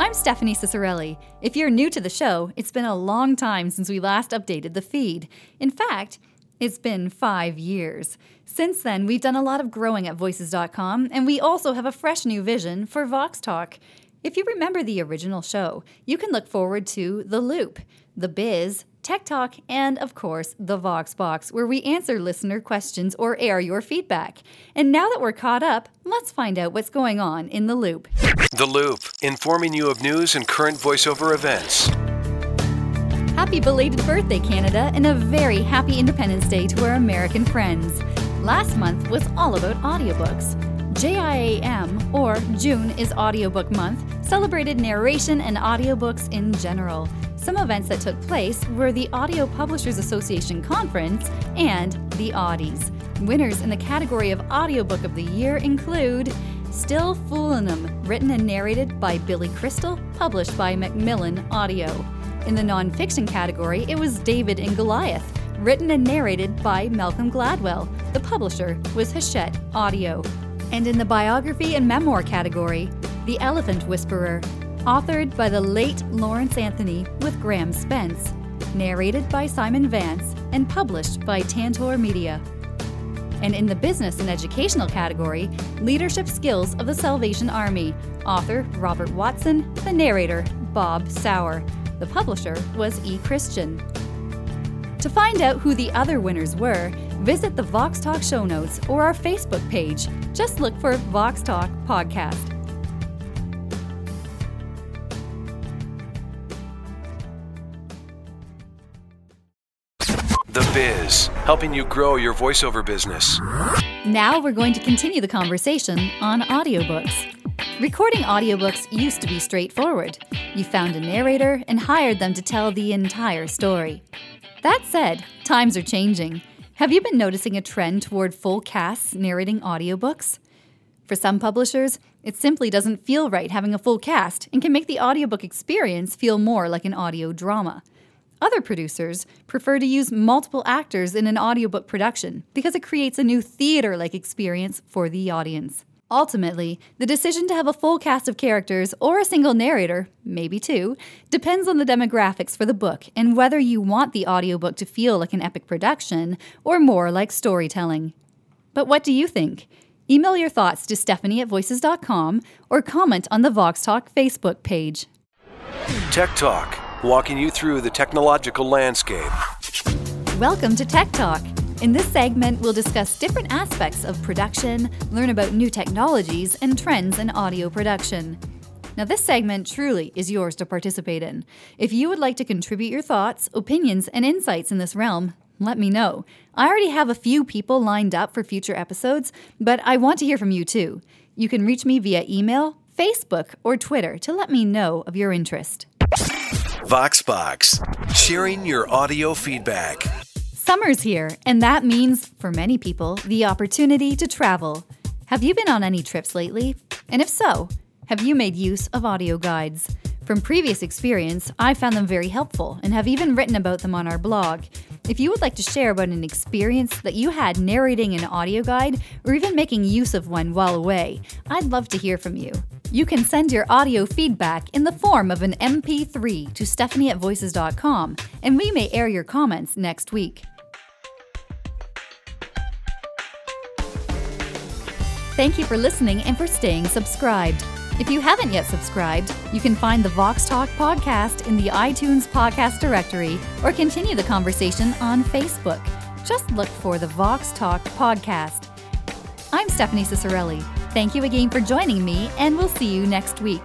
I'm Stephanie Ciccarelli. If you're new to the show, it's been a long time since we last updated the feed. In fact, it's been five years. Since then, we've done a lot of growing at Voices.com, and we also have a fresh new vision for Vox Talk. If you remember the original show, you can look forward to The Loop, The Biz, Tech Talk, and of course, the Vox Box, where we answer listener questions or air your feedback. And now that we're caught up, let's find out what's going on in The Loop. The Loop, informing you of news and current voiceover events. Happy belated birthday, Canada, and a very happy Independence Day to our American friends. Last month was all about audiobooks. JIAM, or June is Audiobook Month, celebrated narration and audiobooks in general. Some events that took place were the Audio Publishers Association Conference and the Audies. Winners in the category of Audiobook of the Year include Still Foolin' 'em, written and narrated by Billy Crystal, published by Macmillan Audio. In the nonfiction category, it was David and Goliath, written and narrated by Malcolm Gladwell. The publisher was Hachette Audio. And in the biography and memoir category, The Elephant Whisperer, authored by the late Lawrence Anthony with Graham Spence, narrated by Simon Vance, and published by Tantor Media. And in the business and educational category, Leadership Skills of the Salvation Army, author Robert Watson, the narrator Bob Souer. The publisher was E. Christian. To find out who the other winners were, visit the Vox Talk show notes or our Facebook page. Just look for Vox Talk Podcast. The Biz, helping you grow your voiceover business. Now we're going to continue the conversation on audiobooks. Recording audiobooks used to be straightforward. You found a narrator and hired them to tell the entire story. That said, times are changing. Have you been noticing a trend toward full casts narrating audiobooks? For some publishers, it simply doesn't feel right having a full cast and can make the audiobook experience feel more like an audio drama. Other producers prefer to use multiple actors in an audiobook production because it creates a new theater like experience for the audience. Ultimately, the decision to have a full cast of characters or a single narrator, maybe two, depends on the demographics for the book and whether you want the audiobook to feel like an epic production or more like storytelling. But what do you think? Email your thoughts to Stephanie at voices.com or comment on the Vox Talk Facebook page. Tech Talk, walking you through the technological landscape. Welcome to Tech Talk. In this segment, we'll discuss different aspects of production, learn about new technologies, and trends in audio production. Now, this segment truly is yours to participate in. If you would like to contribute your thoughts, opinions, and insights in this realm, let me know. I already have a few people lined up for future episodes, but I want to hear from you too. You can reach me via email, Facebook, or Twitter to let me know of your interest. VoxBox, sharing your audio feedback. Summer's here, and that means, for many people, the opportunity to travel. Have you been on any trips lately? And if so, have you made use of audio guides? From previous experience, I found them very helpful and have even written about them on our blog. If you would like to share about an experience that you had narrating an audio guide or even making use of one while away, I'd love to hear from you. You can send your audio feedback in the form of an MP3 to Stephanie at voices.com, and we may air your comments next week. Thank you for listening and for staying subscribed. If you haven't yet subscribed, you can find the Vox Talk podcast in the iTunes podcast directory or continue the conversation on Facebook. Just look for the Vox Talk podcast. I'm Stephanie Ciccarelli. Thank you again for joining me, and we'll see you next week.